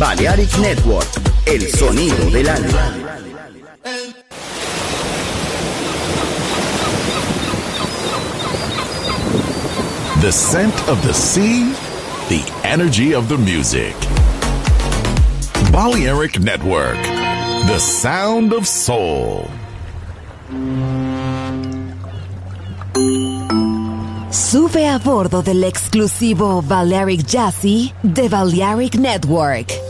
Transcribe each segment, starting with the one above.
Balearic Network, el sonido del alma. The scent of the sea, the energy of the music. Balearic Network, the sound of soul. Sube a bordo del exclusivo Balearic Jazzy de Balearic Network.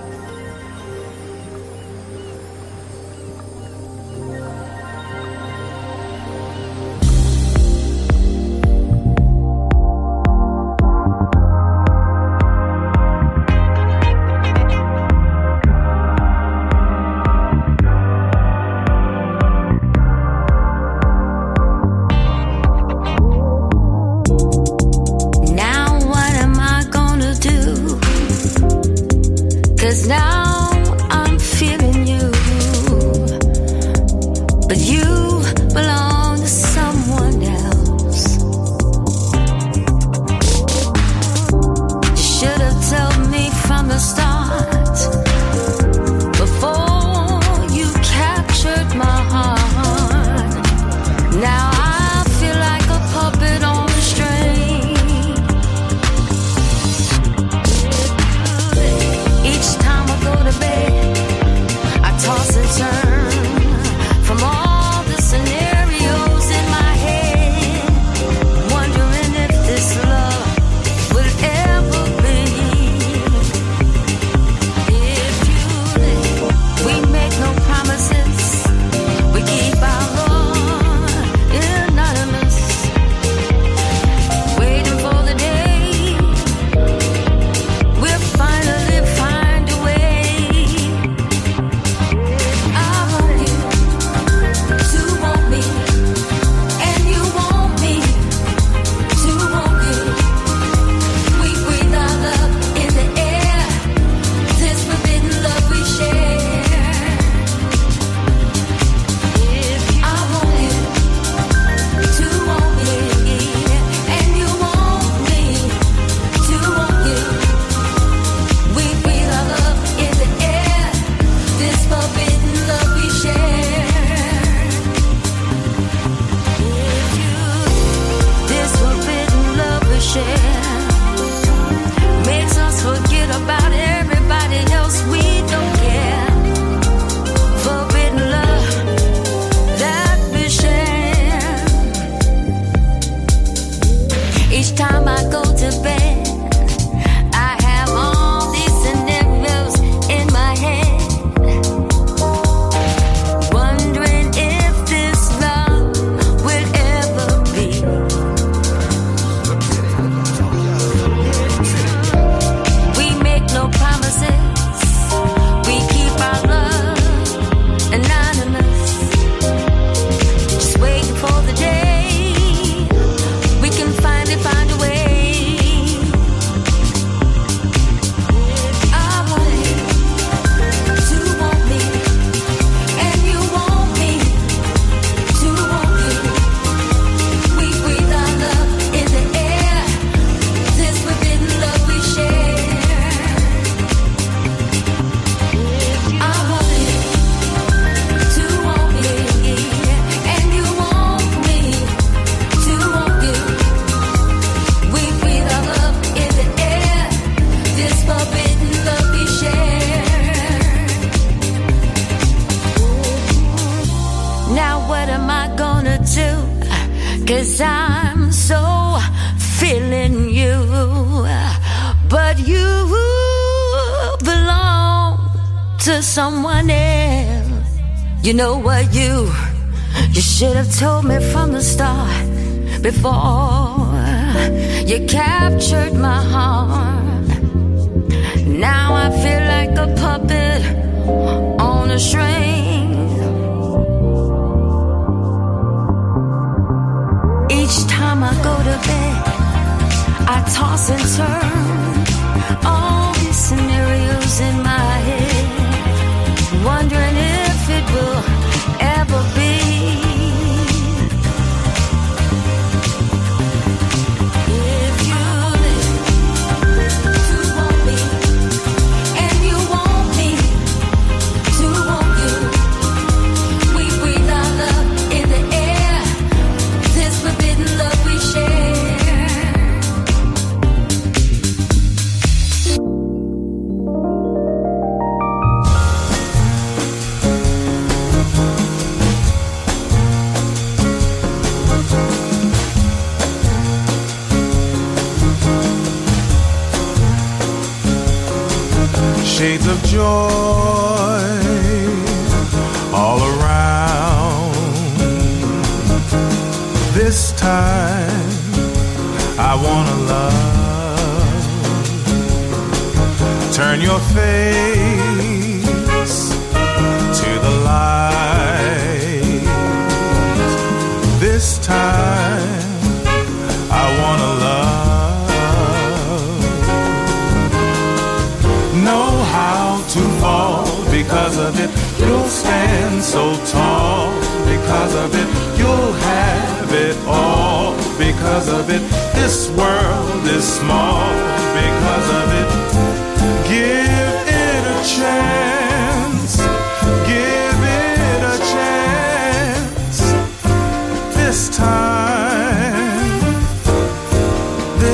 Toss and turn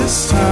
this time.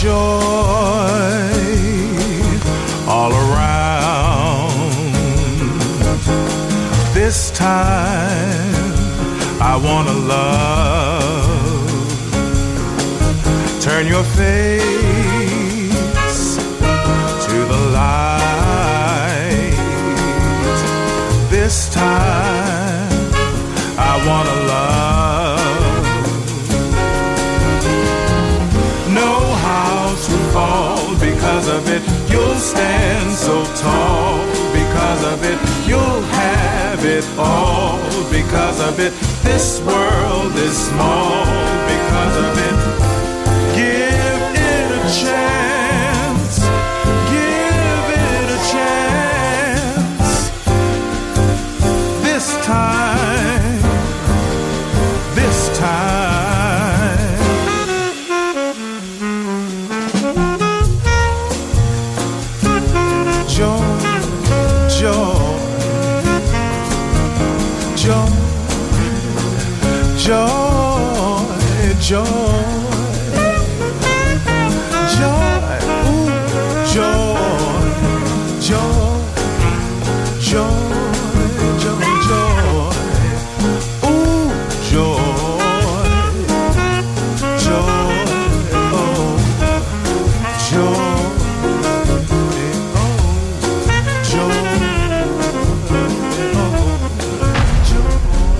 joy all around. This time I want to love. Turn your face so tall because of it. You'll have it all because of it. This world is small because of it.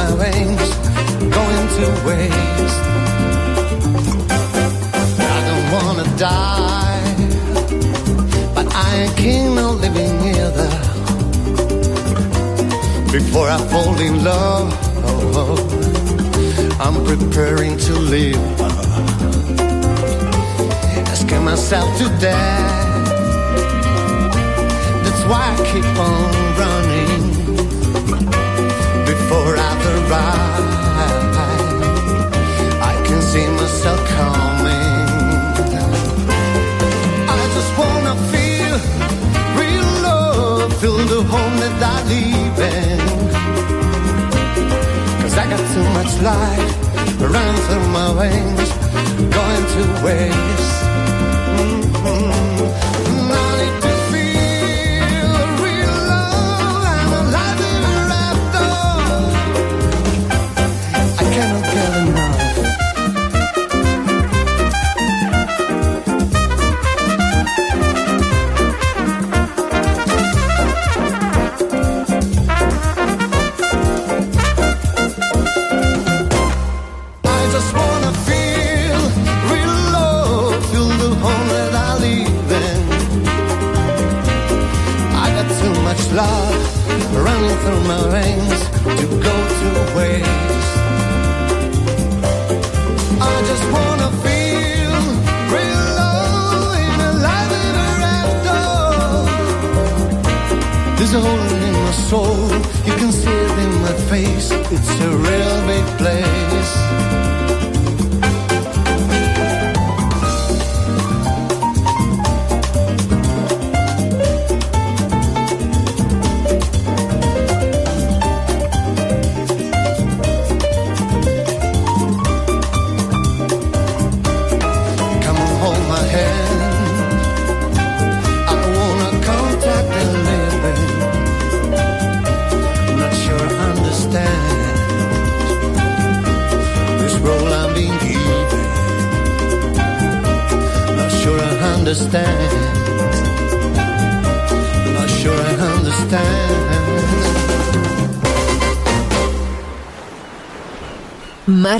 My veins, going to waste. I don't wanna die, but I ain't keen on living either. Before I fall in love, oh, oh, I'm preparing to live. Asking myself to death. That's why I keep on running. Before I arrive, I can see myself coming. I just wanna feel real love, feel the home that I live in. Cause I got too much life running through my veins, going to waste.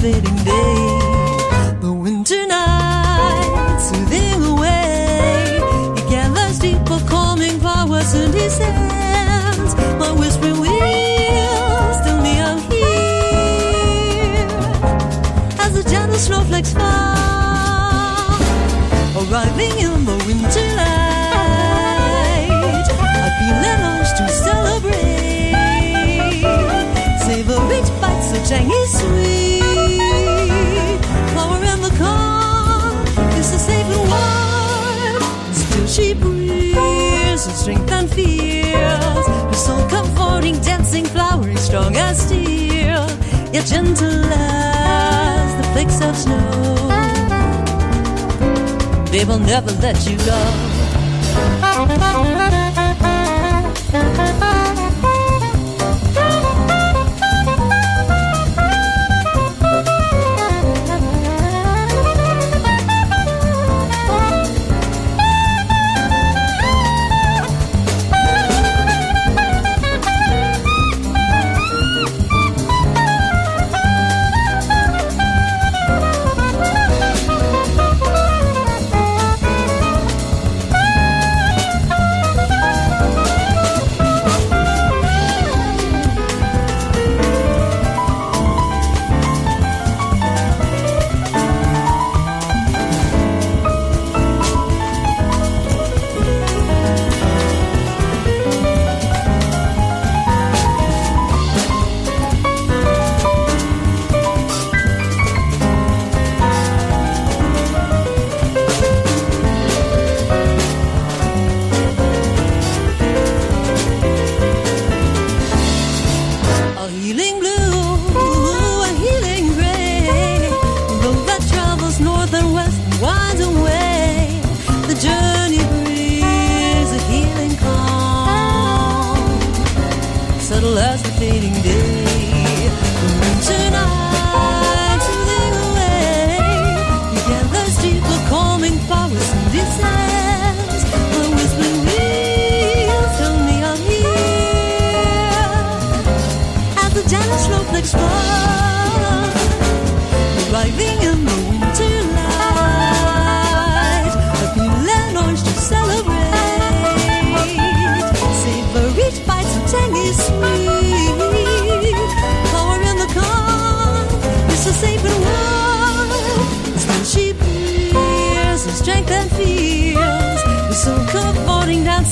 fading day, the winter night, soothing away. He gathers deeper calming powers in his hands, my whispering wheels still me out here as the gentle snowflakes fall, arriving in. strength and fears. her soul comforting, dancing, flowering, strong as steel. Yet gentle as the flakes of snow. They will never let you go.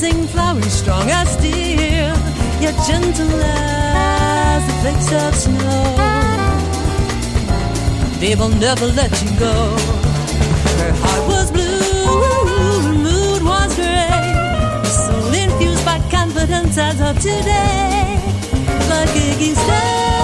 Dancing flowers strong as steel, yet gentle as the flakes of snow. They will never let you go. Her heart was blue, her mood was gray. Soul infused by confidence as of today. Like aching stars,